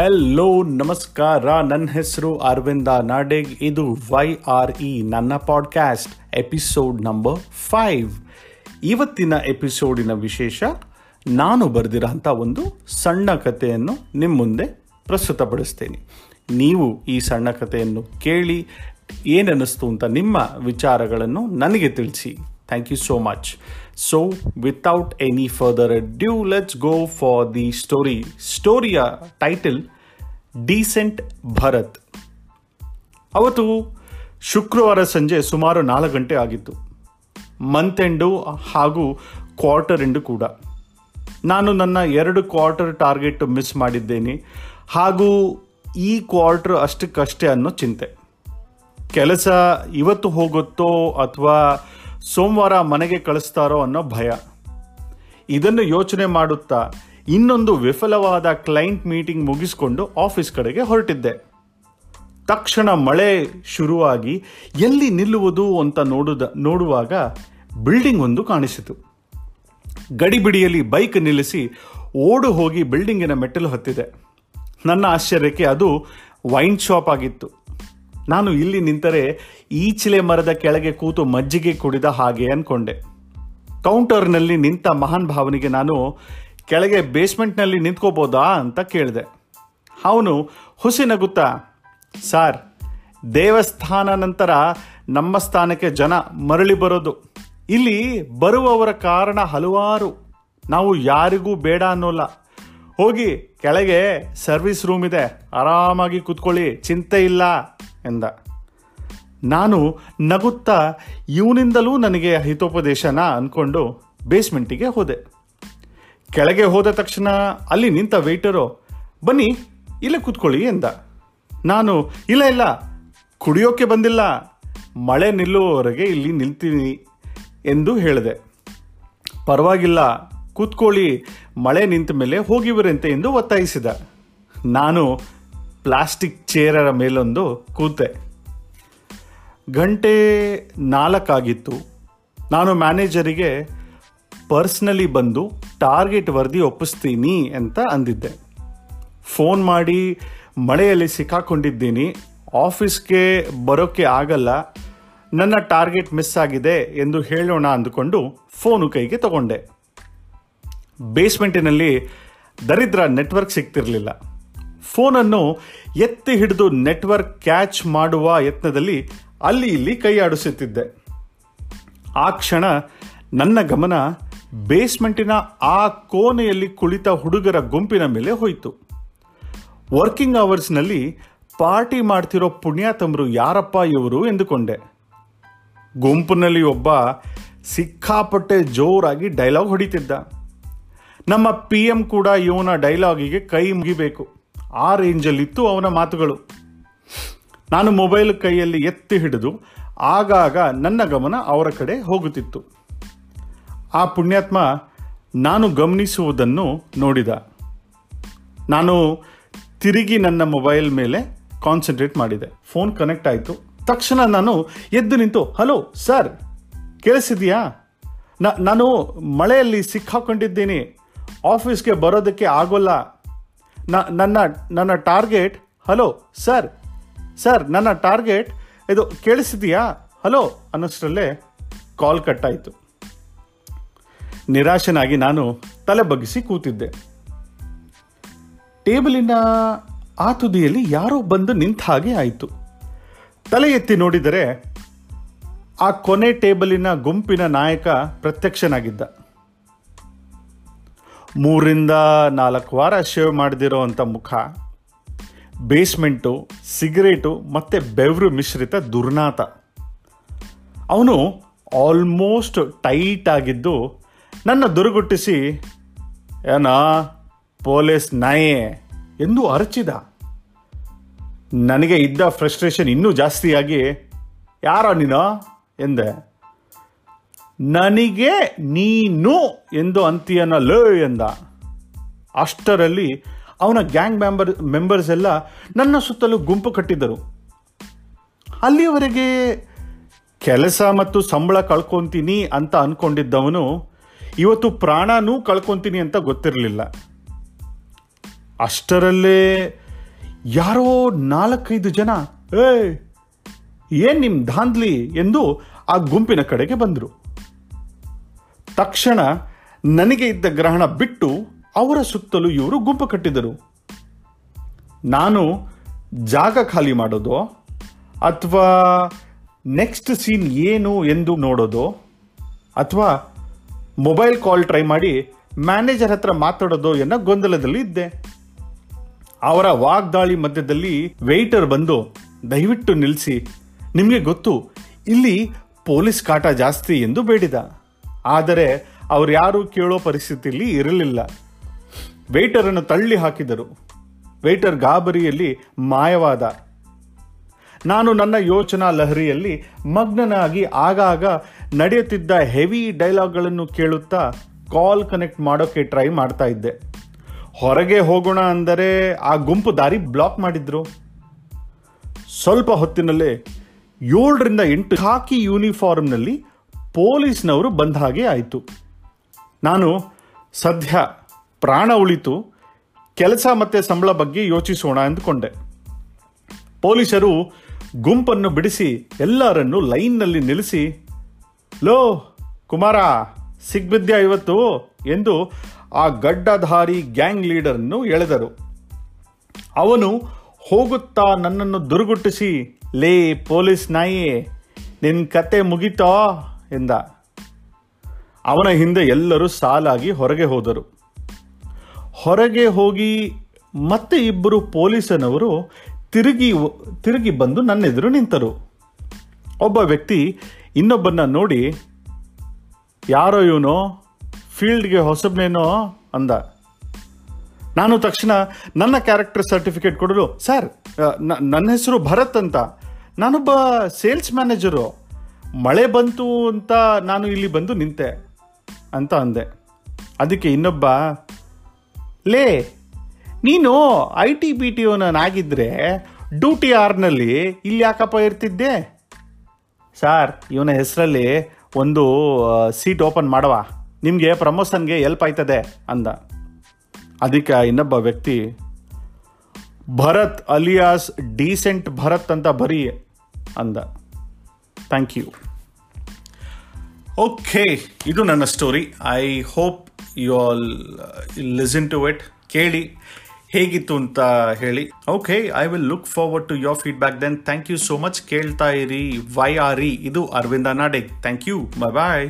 Hello ನಮಸ್ಕಾರ. ನನ್ನ ಹೆಸರು ಅರವಿಂದ ನಾಡೆಗ್ ಇದು ವೈ ಆರ್ ಇ, ನನ್ನ ಪಾಡ್ಕ್ಯಾಸ್ಟ್ ಎಪಿಸೋಡ್ ನಂಬರ್ ಫೈವ್ ಇವತ್ತಿನ ಎಪಿಸೋಡಿನ ವಿಶೇಷ, ನಾನು ಬರೆದಿರೋಂಥ ಒಂದು ಸಣ್ಣ ಕಥೆಯನ್ನು ನಿಮ್ಮ ಮುಂದೆ ಪ್ರಸ್ತುತಪಡಿಸ್ತೇನೆ. ನೀವು ಈ ಸಣ್ಣ ಕಥೆಯನ್ನು ಕೇಳಿ ಏನನ್ನಿಸ್ತು ಅಂತ ನಿಮ್ಮ ವಿಚಾರಗಳನ್ನು ನನಗೆ ತಿಳಿಸಿ. Thank you so much so without any further due let's go for the story ಸ್ಟೋರಿಯ title decent Bharat. ಅವತ್ತು ಶುಕ್ರವಾರ ಸಂಜೆ ಸುಮಾರು ನಾಲ್ಕು ಗಂಟೆ ಆಗಿತ್ತು. ಮಂತ್ ಎಂಡು ಹಾಗೂ ಕ್ವಾರ್ಟರ್ ಎಂಡು ಕೂಡ. ನಾನು ನನ್ನ ಎರಡು ಕ್ವಾರ್ಟರ್ ಟಾರ್ಗೆಟ್ ಮಿಸ್ ಮಾಡಿದ್ದೇನೆ. ಹಾಗೂ ಈ ಕ್ವಾರ್ಟರ್ ಅಷ್ಟಕ್ಕಷ್ಟೇ ಅನ್ನೋ ಚಿಂತೆ. ಕೆಲಸ ಇವತ್ತು ಹೋಗುತ್ತೋ ಅಥವಾ ಸೋಮವಾರ ಮನೆಗೆ ಕಳಿಸ್ತಾರೋ ಅನ್ನೋ ಭಯ. ಇದನ್ನು ಯೋಚನೆ ಮಾಡುತ್ತಾ ಇನ್ನೊಂದು ವಿಫಲವಾದ ಕ್ಲೈಂಟ್ ಮೀಟಿಂಗ್ ಮುಗಿಸಿಕೊಂಡು ಆಫೀಸ್ ಕಡೆಗೆ ಹೊರಟಿದ್ದೆ. ತಕ್ಷಣ ಮಳೆ ಶುರುವಾಗಿ ಎಲ್ಲಿ ನಿಲ್ಲುವುದು ಅಂತ ನೋಡುದ, ನೋಡುವಾಗ ಬಿಲ್ಡಿಂಗ್ ಒಂದು ಕಾಣಿಸಿತು. ಗಡಿಬಿಡಿಯಲ್ಲಿ ಬೈಕ್ ನಿಲ್ಲಿಸಿ ಓಡು ಹೋಗಿ ಬಿಲ್ಡಿಂಗಿನ ಮೆಟ್ಟಲು ಹತ್ತಿದೆ. ನನ್ನ ಆಶ್ಚರ್ಯಕ್ಕೆ ಅದು ವೈನ್ ಶಾಪ್ ಆಗಿತ್ತು. ನಾನು ಇಲ್ಲಿ ನಿಂತರೆ ಈಚಲೆ ಮರದ ಕೆಳಗೆ ಕೂತು ಮಜ್ಜಿಗೆ ಕುಡಿದ ಹಾಗೆ ಅನ್ಕೊಂಡೆ. ಕೌಂಟರ್ನಲ್ಲಿ ನಿಂತ ಮಹಾನ್ ಭಾವನಿಗೆ ನಾನು ಕೆಳಗೆ ಬೇಸ್ಮೆಂಟ್ನಲ್ಲಿ ನಿಂತ್ಕೋಬೋದಾ ಅಂತ ಕೇಳಿದೆ. ಅವನು, ಹುಸಿ ನಗುತ್ತಾ? ಸಾರ್, ದೇವಸ್ಥಾನ ನಂತರ ನಮ್ಮ ಸ್ಥಾನಕ್ಕೆ ಜನ ಮರಳಿ ಬರೋದು. ಇಲ್ಲಿ ಬರುವವರ ಕಾರಣ ಹಲವಾರು. ನಾವು ಯಾರಿಗೂ ಬೇಡ ಅನ್ನೋಲ್ಲ. ಹೋಗಿ ಕೆಳಗೆ ಸರ್ವಿಸ್ ರೂಮ್ ಇದೆ. ಆರಾಮಾಗಿ ಕೂತ್ಕೊಳ್ಳಿ, ಚಿಂತೆ ಇಲ್ಲ ಎಂದ. ನಾನು ನಗುತ್ತಾ, ಇವನಿಂದಲೂ ನನಗೆ ಹಿತೋಪದೇಶನ ಅಂದ್ಕೊಂಡು ಬೇಸ್ಮೆಂಟಿಗೆ ಹೋದೆ. ಕೆಳಗೆ ಹೋದ ತಕ್ಷಣ ಅಲ್ಲಿ ನಿಂತ ವೆಯ್ಟರು ಬನ್ನಿ, ಇಲ್ಲೇ ಕೂತ್ಕೊಳ್ಳಿ ಎಂದ. ನಾನು, ಇಲ್ಲ ಇಲ್ಲ, ಕುಡಿಯೋಕೆ ಬಂದಿಲ್ಲ, ಮಳೆ ನಿಲ್ಲುವವರೆಗೆ ಇಲ್ಲಿ ನಿಲ್ತೀನಿ ಎಂದು ಹೇಳಿದೆ. ಪರವಾಗಿಲ್ಲ, ಕೂತ್ಕೊಳ್ಳಿ, ಮಳೆ ನಿಂತ ಮೇಲೆ ಹೋಗಿವರಂತೆ ಎಂದು ಒತ್ತಾಯಿಸಿದ. ನಾನು ಪ್ಲಾಸ್ಟಿಕ್ ಚೇರರ ಮೇಲೊಂದು ಕೂತೆ. ಗಂಟೆ ನಾಲ್ಕಾಗಿತ್ತು. ನಾನು ಮ್ಯಾನೇಜರಿಗೆ ಪರ್ಸ್ನಲಿ ಬಂದು ಟಾರ್ಗೆಟ್ ವರದಿ ಒಪ್ಪಿಸ್ತೀನಿ ಅಂತ ಅಂದಿದ್ದೆ. ಫೋನ್ ಮಾಡಿ ಮಳೆಯಲ್ಲಿ ಸಿಕ್ಕಾಕೊಂಡಿದ್ದೀನಿ, ಆಫೀಸ್ಗೆ ಬರೋಕ್ಕೆ ಆಗಲ್ಲ, ನನ್ನ ಟಾರ್ಗೆಟ್ ಮಿಸ್ ಆಗಿದೆ ಎಂದು ಹೇಳೋಣ ಅಂದುಕೊಂಡು ಫೋನು ಕೈಗೆ ತಗೊಂಡೆ. ಬೇಸ್ಮೆಂಟಿನಲ್ಲಿ ದರಿದ್ರ ನೆಟ್ವರ್ಕ್ ಸಿಗ್ತಿರಲಿಲ್ಲ. ಫೋನನ್ನು ಎತ್ತಿ ಹಿಡಿದು ನೆಟ್ವರ್ಕ್ ಕ್ಯಾಚ್ ಮಾಡುವ ಯತ್ನದಲ್ಲಿ ಅಲ್ಲಿ ಇಲ್ಲಿ ಕೈಯಾಡಿಸುತ್ತಿದ್ದೆ ಆ ಕ್ಷಣ ನನ್ನ ಗಮನ ಬೇಸ್ಮೆಂಟಿನ ಆ ಕೋಣೆಯಲ್ಲಿ ಕುಳಿತ ಹುಡುಗರ ಗುಂಪಿನ ಮೇಲೆ ಹೋಯಿತು. ವರ್ಕಿಂಗ್ ಅವರ್ಸ್ನಲ್ಲಿ ಪಾರ್ಟಿ ಮಾಡ್ತಿರೋ ಪುಣ್ಯಾತಮರು ಯಾರಪ್ಪ ಇವರು ಎಂದುಕೊಂಡೆ. ಗುಂಪಿನಲ್ಲಿ ಒಬ್ಬ ಸಿಕ್ಕಾಪಟ್ಟೆ ಜೋರಾಗಿ ಡೈಲಾಗ್ ಹೊಡಿತಿದ್ದ. ನಮ್ಮ ಪಿ ಎಂ ಕೂಡ ಇವನ ಡೈಲಾಗಿಗೆ ಕೈ ಮುಗಿಬೇಕು. ಆ ರೇಂಜಲ್ಲಿತ್ತು ಅವನ ಮಾತುಗಳು. ನಾನು ಮೊಬೈಲ್ ಕೈಯಲ್ಲಿ ಎತ್ತಿ ಹಿಡಿದು ಆಗಾಗ ನನ್ನ ಗಮನ ಅವರ ಕಡೆ ಹೋಗುತ್ತಿತ್ತು. ಆ ಪುಣ್ಯಾತ್ಮ ನಾನು ಗಮನಿಸುವುದನ್ನು ನೋಡಿದ. ನಾನು ತಿರುಗಿ ನನ್ನ ಮೊಬೈಲ್ ಮೇಲೆ ಕಾನ್ಸಂಟ್ರೇಟ್ ಮಾಡಿದೆ. ಫೋನ್ ಕನೆಕ್ಟ್ ಆಯಿತು. ತಕ್ಷಣ ನಾನು ಎದ್ದು ನಿಂತು ಹಲೋ ಸರ್ ಕೇಳಿಸಿದೆಯಾ ನಾನು ಮಳೆಯಲ್ಲಿ ಸಿಕ್ಕಾಕೊಂಡಿದ್ದೀನಿ. ಆಫೀಸ್ಗೆ ಬರೋದಕ್ಕೆ ಆಗೋಲ್ಲ. ನನ್ನ ನನ್ನ ಟಾರ್ಗೆಟ್ ಹಲೋ ಸರ್ ಸರ್ ನನ್ನ ಟಾರ್ಗೆಟ್ ಇದು ಕೇಳಿಸಿದೆಯಾ ಹಲೋ ಅನ್ನೋಷ್ಟರಲ್ಲೇ ಕಾಲ್ ಕಟ್ಟಾಯಿತು ನಿರಾಶನಾಗಿ ನಾನು ತಲೆ ಬಗ್ಗಿಸಿ ಕೂತಿದ್ದೆ. ಟೇಬಲಿನ ಆ ತುದಿಯಲ್ಲಿ ಯಾರೋ ಬಂದು ನಿಂತ ಹಾಗೆ ಆಯಿತು. ತಲೆ ಎತ್ತಿ ನೋಡಿದರೆ ಆ ಕೊನೆ ಟೇಬಲಿನ ಗುಂಪಿನ ನಾಯಕ ಪ್ರತ್ಯಕ್ಷನಾಗಿದ್ದ. ಮೂರಿಂದ ನಾಲ್ಕು ವಾರ ಶೇವ್ ಮಾಡದಿರೋ ಅಂಥ ಮುಖ. ಬೇಸ್ಮೆಂಟು, ಸಿಗರೇಟು, ಮತ್ತು ಬೆವರು ಮಿಶ್ರಿತ ದುರ್ನಾತ. ಅವನು ಆಲ್ಮೋಸ್ಟ್ ಟೈಟ್ ಆಗಿದ್ದು ನನ್ನ ದುರುಗುಟ್ಟಿಸಿ, ಏನ, ಪೊಲೀಸ್ ನಾಯೇ ಎಂದು ಅರಚಿದ. ನನಗೆ ಇದ್ದ ಫ್ರಸ್ಟ್ರೇಷನ್ ಇನ್ನೂ ಜಾಸ್ತಿಯಾಗಿ, ಯಾರೋ ನೀನು? ಎಂದೆ. ನನಗೆ ನೀನು ಎಂದು ಅಂತೀಯನ ಲೋ ಎಂದ. ಅಷ್ಟರಲ್ಲಿ ಅವನ ಗ್ಯಾಂಗ್ ಮೆಂಬರ್, ಮೆಂಬರ್ಸ್ ಎಲ್ಲ ನನ್ನ ಸುತ್ತಲೂ ಗುಂಪು ಕಟ್ಟಿದ್ದರು. ಅಲ್ಲಿಯವರೆಗೆ ಕೆಲಸ ಮತ್ತು ಸಂಬಳ ಕಳ್ಕೊತೀನಿ ಅಂತ ಅನ್ಕೊಂಡಿದ್ದವನು ಇವತ್ತು ಪ್ರಾಣನೂ ಕಳ್ಕೊತೀನಿ ಅಂತ ಗೊತ್ತಿರಲಿಲ್ಲ. ಅಷ್ಟರಲ್ಲೇ ಯಾರೋ ನಾಲ್ಕೈದು ಜನ ಏ ಏನ್ ನಿಮ್ ಧಾಂದ್ಲಿ? ಎಂದು ಆ ಗುಂಪಿನ ಕಡೆಗೆ ಬಂದರು. ತಕ್ಷಣ ನನಗೆ ಇದ್ದ ಗ್ರಹಣ ಬಿಟ್ಟು ಅವರ ಸುತ್ತಲೂ ಇವರು ಗುಂಪು ಕಟ್ಟಿದರು. ನಾನು ಜಾಗ ಖಾಲಿ ಮಾಡೋದು, ಅಥವಾ ನೆಕ್ಸ್ಟ್ ಸೀನ್ ಏನು ಎಂದು ನೋಡೋದು, ಅಥವಾ ಮೊಬೈಲ್ ಕಾಲ್ ಟ್ರೈ ಮಾಡಿ ಮ್ಯಾನೇಜರ್ ಹತ್ರ ಮಾತಾಡೋದು ಎನ್ನೋ ಗೊಂದಲದಲ್ಲಿ ಇದ್ದೆ. ಅವರ ವಾಗ್ದಾಳಿ ಮಧ್ಯದಲ್ಲಿ ವೆಯ್ಟರ್ ಬಂದು ದಯವಿಟ್ಟು ನಿಲ್ಲಿಸಿ ನಿಮಗೆ ಗೊತ್ತು, ಇಲ್ಲಿ ಪೊಲೀಸ್ ಕಾಟ ಜಾಸ್ತಿ ಎಂದು ಬೇಡಿದ. ಆದರೆ ಅವರು ಯಾರು ಕೇಳೋ ಪರಿಸ್ಥಿತಿಯಲ್ಲಿ ಇರಲಿಲ್ಲ. ವೆಯ್ಟರನ್ನು ತಳ್ಳಿ ಹಾಕಿದರು. ವೆಯ್ಟರ್ ಗಾಬರಿಯಲ್ಲಿ ಮಾಯವಾದ. ನಾನು ನನ್ನ ಯೋಚನಾ ಲಹರಿಯಲ್ಲಿ ಮಗ್ನನಾಗಿ ಆಗಾಗ ನಡೆಯುತ್ತಿದ್ದ ಹೆವಿ ಡೈಲಾಗ್ಗಳನ್ನು ಕೇಳುತ್ತಾ ಕಾಲ್ ಕನೆಕ್ಟ್ ಮಾಡೋಕ್ಕೆ ಟ್ರೈ ಮಾಡ್ತಾ ಇದ್ದೆ. ಹೊರಗೆ ಹೋಗೋಣ ಅಂದರೆ ಆ ಗುಂಪು ದಾರಿ ಬ್ಲಾಕ್ ಮಾಡಿದ್ರು. ಸ್ವಲ್ಪ ಹೊತ್ತಿನಲ್ಲೇ ಏಳರಿಂದ ಎಂಟು ಹಾಕಿ ಯೂನಿಫಾರ್ಮ್ನಲ್ಲಿ ಪೊಲೀಸ್ನವರು ಬಂದ ಹಾಗೆ ಆಯಿತು. ನಾನು ಸದ್ಯ ಪ್ರಾಣ ಉಳಿತು, ಕೆಲಸ ಮತ್ತು ಸಂಬಳ ಬಗ್ಗೆ ಯೋಚಿಸೋಣ ಅಂದ್ಕೊಂಡೆ ಪೊಲೀಸರು ಗುಂಪನ್ನು ಬಿಡಿಸಿ ಎಲ್ಲರನ್ನು ಲೈನ್ನಲ್ಲಿ ನಿಲ್ಲಿಸಿ, ಲೋ, ಕುಮಾರ, ಸಿಗ್ಬಿದ್ಯಾ ಇವತ್ತು? ಎಂದು ಆ ಗಡ್ಡಧಾರಿ ಗ್ಯಾಂಗ್ ಲೀಡರನ್ನು ಎಳೆದರು. ಅವನು ಹೋಗುತ್ತಾ ನನ್ನನ್ನು ದುರುಗುಟ್ಟಿಸಿ, ಲೇ, ಪೊಲೀಸ್ ನಾಯಿ ನಿನ್ನ ಕತೆ ಮುಗಿತೋ? ಎಂದ. ಅವನ ಹಿಂದೆ ಎಲ್ಲರೂ ಸಾಲಾಗಿ ಹೊರಗೆ ಹೋದರು. ಹೊರಗೆ ಹೋಗಿ ಮತ್ತೆ ಇಬ್ಬರು ಪೊಲೀಸನವರು ತಿರುಗಿ ತಿರುಗಿ ಬಂದು ನನ್ನೆದುರು ನಿಂತರು. ಒಬ್ಬ ವ್ಯಕ್ತಿ ಇನ್ನೊಬ್ಬನ್ನ ನೋಡಿ, ಯಾರೋ ಇವನು? ಫೀಲ್ಡ್ಗೆ ಹೊಸಬ್ನೇನೋ? ಅಂದ. ನಾನು ತಕ್ಷಣ, ನನ್ನ ಕ್ಯಾರೆಕ್ಟರ್ ಸರ್ಟಿಫಿಕೇಟ್ ಕೊಡಲು, ಸರ್ ನನ್ನ ಹೆಸರು ಭರತ್ ಅಂತ. ನಾನೊಬ್ಬ ಸೇಲ್ಸ್ ಮ್ಯಾನೇಜರು. ಮಳೆ ಬಂತು ಅಂತ ನಾನು ಇಲ್ಲಿ ಬಂದು ನಿಂತೆ, ಅಂತ ಅಂದೆ. ಅದಕ್ಕೆ ಇನ್ನೊಬ್ಬ, ಲೇ ನೀನು ಐ ಟಿ ಬಿ ಟಿ ಆಗಿದ್ರೆ ಡ್ಯೂಟಿ ಆರ್ನಲ್ಲಿ ಇಲ್ಲಿ ಯಾಕಪ್ಪ ಇರ್ತಿದ್ದೆ? ಸಾರ್, ಇವನ ಹೆಸರಲ್ಲಿ ಒಂದು ಸೀಟ್ ಓಪನ್ ಮಾಡುವ. ನಿಮಗೆ ಪ್ರಮೋಷನ್ಗೆ ಎಲ್ಪ್ ಆಯ್ತದೆ ಅಂದ. ಅದಕ್ಕೆ ಇನ್ನೊಬ್ಬ ವ್ಯಕ್ತಿ, ಭರತ್ ಅಲಿಯಾಸ್ ಡೀಸೆಂಟ್ ಭರತ್ ಅಂತ ಬರೀ ಅಂದ. Thank you. ಓಕೆ, ಇದು ನನ್ನ story. I hope you all listen to it. ಕೇಳಿ. ಹೇಗಿತ್ತು ಅಂತ ಹೇಳಿ. Okay I will look forward to your feedback then thank you so much ಕೇಳ್ತಾ ಇರಿ. Y R E. ಇದು Aravinda Nade thank you bye bye